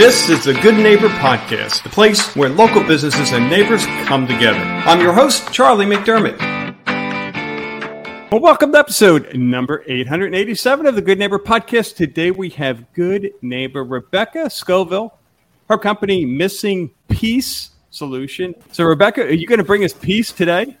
This is the Good Neighbor Podcast, the place where local businesses and neighbors come together. I'm your host, Charlie McDermott. Well, welcome to episode number 887 of the Good Neighbor Podcast. Today we have good neighbor Rebecca Scoville, her company Missing Peace Solution. So, Rebecca, are you going to bring us peace today?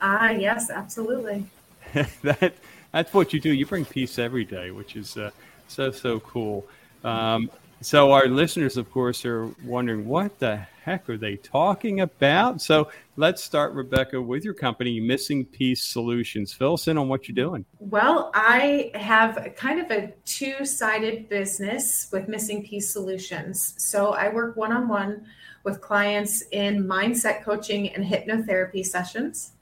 Ah, uh, yes, absolutely. that that's what you do. You bring peace every day, which is uh, so so cool. Um, so our listeners, of course, are wondering what the heck are they talking about? So let's start, Rebecca, with your company, Missing Peace Solutions. Fill us in on what you're doing. Well, I have kind of a two-sided business with Missing Peace Solutions. So I work one-on-one with clients in mindset coaching and hypnotherapy sessions.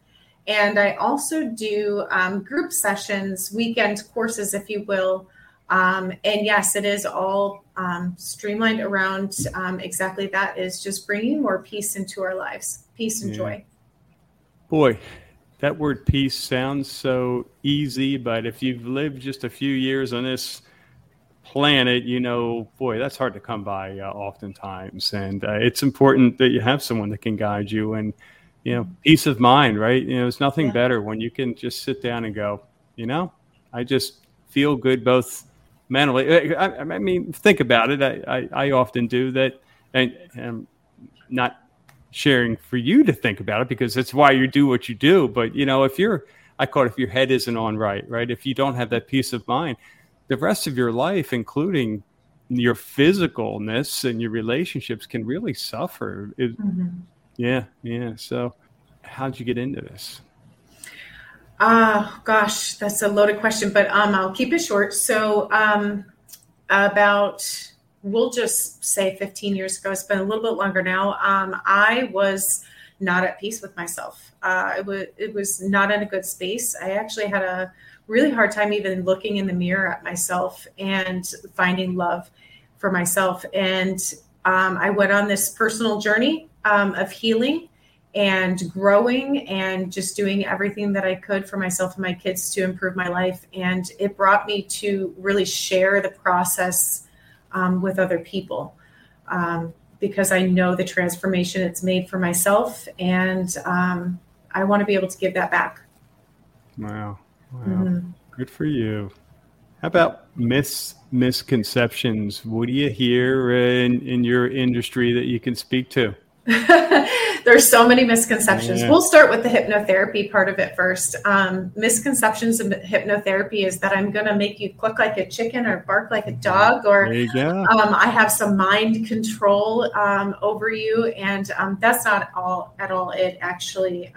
And I also do um, group sessions, weekend courses, if you will, um, and yes, it is all um, streamlined around um, exactly that is just bringing more peace into our lives, peace and yeah. joy. Boy, that word peace sounds so easy, but if you've lived just a few years on this planet, you know, boy, that's hard to come by uh, oftentimes. And uh, it's important that you have someone that can guide you and, you know, peace of mind, right? You know, there's nothing yeah. better when you can just sit down and go, you know, I just feel good both mentally. I, I mean, think about it. I, I, I often do that, and, and not sharing for you to think about it because that's why you do what you do. But you know, if you're, I call it if your head isn't on right, right? If you don't have that peace of mind, the rest of your life, including your physicalness and your relationships, can really suffer. It, mm-hmm. Yeah, yeah. So, how'd you get into this? Ah, uh, gosh, that's a loaded question, but um, I'll keep it short. So, um, about we'll just say 15 years ago. It's been a little bit longer now. Um, I was not at peace with myself. Uh, it was it was not in a good space. I actually had a really hard time even looking in the mirror at myself and finding love for myself. And um, I went on this personal journey um, of healing and growing and just doing everything that I could for myself and my kids to improve my life. And it brought me to really share the process um, with other people um, because I know the transformation it's made for myself. And um, I want to be able to give that back. Wow. Wow. Mm-hmm. Good for you. How about mis misconceptions? What do you hear in, in your industry that you can speak to? There's so many misconceptions. Yeah. We'll start with the hypnotherapy part of it first. Um, misconceptions of hypnotherapy is that I'm going to make you cluck like a chicken or bark like a dog, or um, I have some mind control um, over you, and um, that's not all at all. It actually.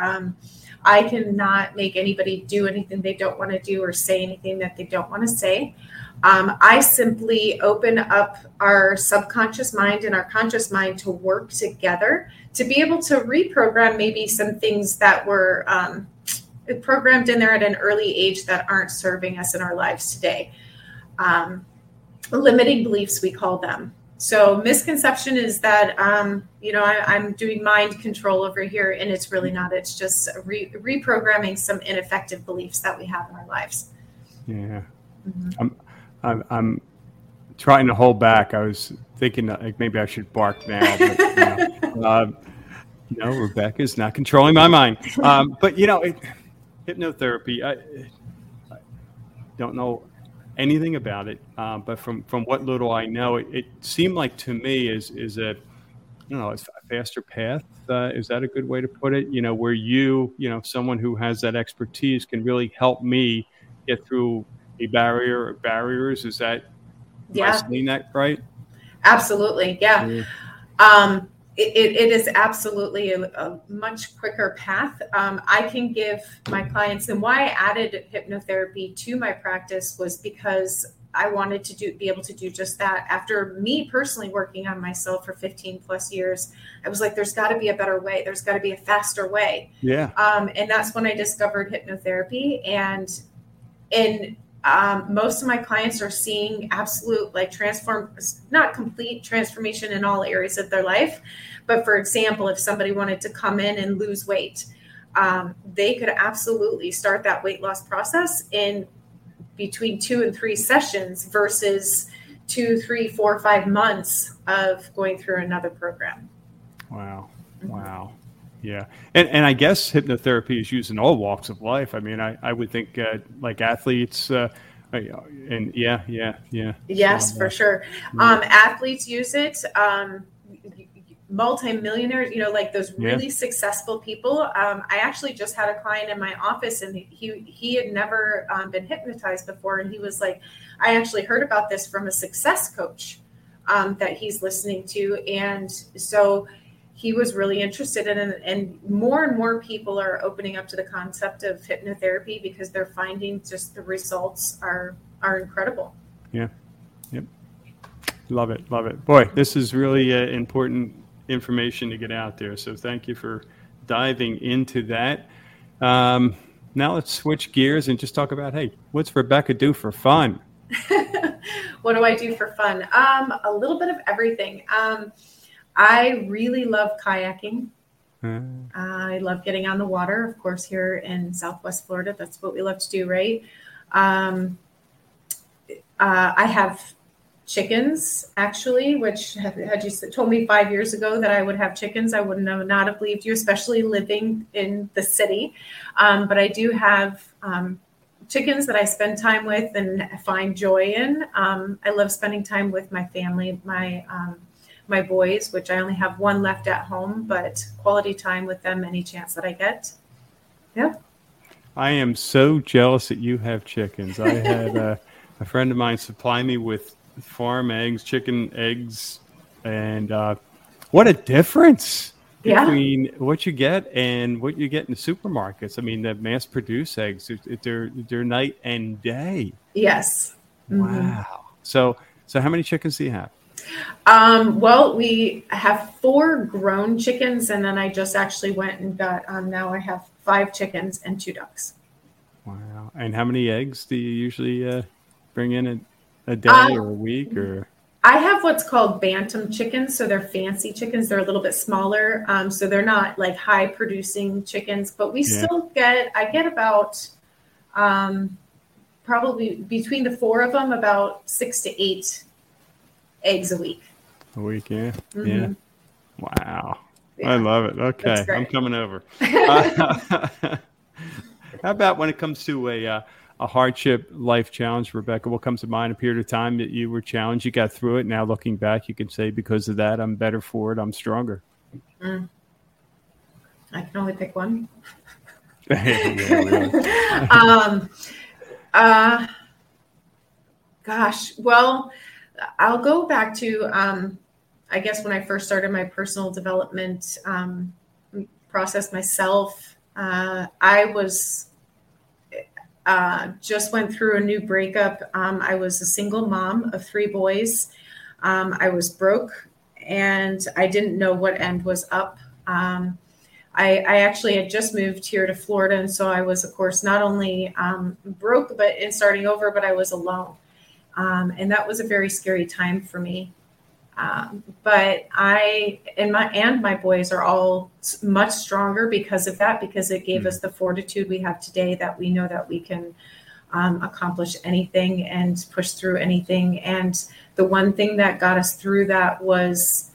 I cannot make anybody do anything they don't want to do or say anything that they don't want to say. Um, I simply open up our subconscious mind and our conscious mind to work together to be able to reprogram maybe some things that were um, programmed in there at an early age that aren't serving us in our lives today. Um, limiting beliefs, we call them. So misconception is that um, you know I, am doing mind control over here, and it's really not. It's just re- reprogramming some ineffective beliefs that we have in our lives. Yeah, mm-hmm. I'm, I'm, I'm trying to hold back. I was thinking like maybe I should bark now, but you know, uh, you know Rebecca's not controlling my mind. Um, but you know, it, hypnotherapy. I, I don't know anything about it, uh, but from from what little I know, it, it, seemed like to me is is a you know a faster path. Uh, is that a good way to put it? You know, where you you know someone who has that expertise can really help me get through a barrier or barriers. Is that yeah, saying that right? Absolutely, yeah. yeah. Um, it, it is absolutely a, a, much quicker path. Um, I can give my clients, and why I added hypnotherapy to my practice was because I wanted to do be able to do just that. After me personally working on myself for 15 plus years, I was like, there's got to be a better way. There's got to be a faster way. Yeah. Um, and that's when I discovered hypnotherapy, and and um, most of my clients are seeing absolute like transform not complete transformation in all areas of their life but for example if somebody wanted to come in and lose weight um, they could absolutely start that weight loss process in between two and three sessions versus two, three, four, five months of going through another program. Wow. Mm-hmm. Wow. Yeah. And, and I guess hypnotherapy is used in all walks of life. I mean, I, I would think uh, like athletes, uh, and yeah, yeah, yeah. Yes, so, for uh, sure. Um, athletes use it. Um, multimillionaires, you know, like those really yeah. successful people. Um, I actually just had a client in my office, and he he had never um, been hypnotized before, and he was like, "I actually heard about this from a success coach um, that he's listening to," and so he was really interested in it. And more and more people are opening up to the concept of hypnotherapy because they're finding just the results are are incredible. Yeah. Yep. Love it. Love it. Boy, this is really uh, important information to get out there. So thank you for diving into that. Um, now let's switch gears and just talk about hey, what's Rebecca do for fun? what do I do for fun? Um, a little bit of everything. Um, I really love kayaking. Mm. I love getting on the water. Of course, here in Southwest Florida, that's what we love to do, right? Um, uh, I have chickens actually which had you told me five years ago that i would have chickens i wouldn't have not have believed you especially living in the city um, but i do have um, chickens that i spend time with and find joy in um, i love spending time with my family my um, my boys which i only have one left at home but quality time with them any chance that i get yeah i am so jealous that you have chickens i had uh, a friend of mine supply me with farm eggs, chicken eggs, and uh, what a difference yeah. between what you get and what you get in the supermarkets. I mean, the mass-produced eggs, they're they're night and day. Yes. Mm-hmm. Wow. So, so how many chickens do you have? Um, well, we have four grown chickens, and then I just actually went and got. Um, now I have five chickens and two ducks. Wow! And how many eggs do you usually uh, bring in a day um, or a week or? I have what's called bantam chickens. So they're fancy chickens. They're a little bit smaller. Um, so they're not like high producing chickens, but we yeah. still get, I get about um, probably between the four of them, about six to eight eggs a week. A week, yeah. Mm-hmm. Yeah. Wow. Yeah. I love it. Okay. I'm coming over. uh, how about when it comes to a, uh, a hardship life challenge, Rebecca? What comes to mind? A period of time that you were challenged, you got through it. Now looking back, you can say because of that, I'm better for it. I'm stronger. Mm. I can only pick one. um, uh, gosh, well, I'll go back to, um, I guess, when I first started my personal development um, process myself. Uh, I was uh, just went through a new breakup. Um, I was a single mom of three boys. Um, I was broke and I didn't know what end was up. Um, I, I, actually had just moved here to Florida, and so I was, of course, not only um, broke but in starting over, but I was alone, um, and that was a very scary time for me. Um, but I and my and my boys are all much stronger because of that, because it gave mm-hmm. us the fortitude we have today that we know that we can um, accomplish anything and push through anything. And the one thing that got us through that was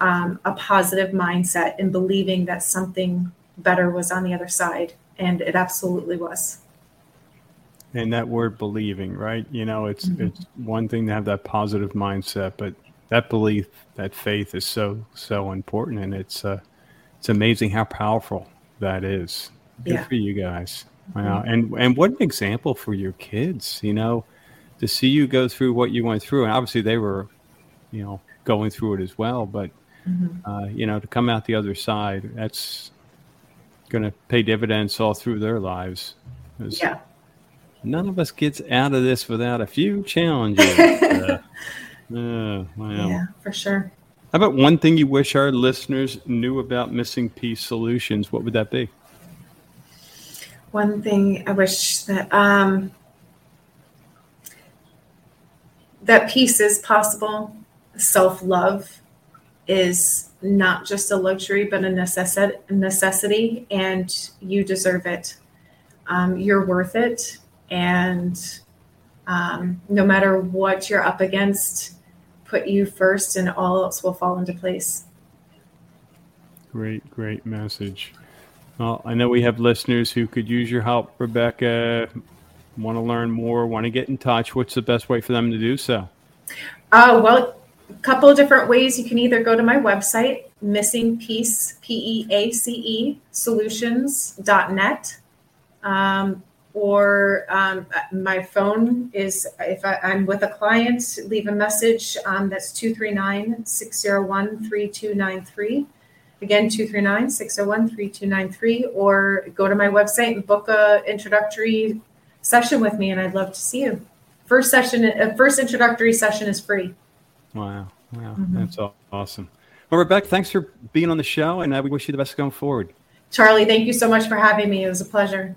um, a positive mindset and believing that something better was on the other side. And it absolutely was. And that word believing, right? You know, it's mm-hmm. it's one thing to have that positive mindset, but that belief, that faith is so so important, and it's uh, it's amazing how powerful that is. Good yeah. for you guys. Wow, mm-hmm. and and what an example for your kids. You know, to see you go through what you went through, and obviously they were, you know, going through it as well. But mm-hmm. uh, you know, to come out the other side, that's going to pay dividends all through their lives. Yeah. None of us gets out of this without a few challenges. uh, yeah, wow. Yeah, for sure. How about one thing you wish our listeners knew about Missing Peace Solutions? What would that be? One thing I wish that um, that peace is possible. Self love is not just a luxury, but a necessity, and you deserve it. Um, you're worth it, and um, no matter what you're up against, put you first, and all else will fall into place. Great, great message. Well, I know we have listeners who could use your help, Rebecca. Want to learn more? Want to get in touch? What's the best way for them to do so? Uh, well, a couple of different ways. You can either go to my website, missing peace, P E A C E, solutions.net. Um, or um, my phone is, if I, am with a client, leave a message. Um, that's 239 601 3293. Again, 239 601 3293. Or go to my website and book a introductory session with me, and I'd love to see you. First session, uh, first introductory session is free. Wow. Wow. Mm-hmm. That's awesome. Well, Rebecca, thanks for being on the show, and uh, we wish you the best going forward. Charlie, thank you so much for having me. It was a pleasure.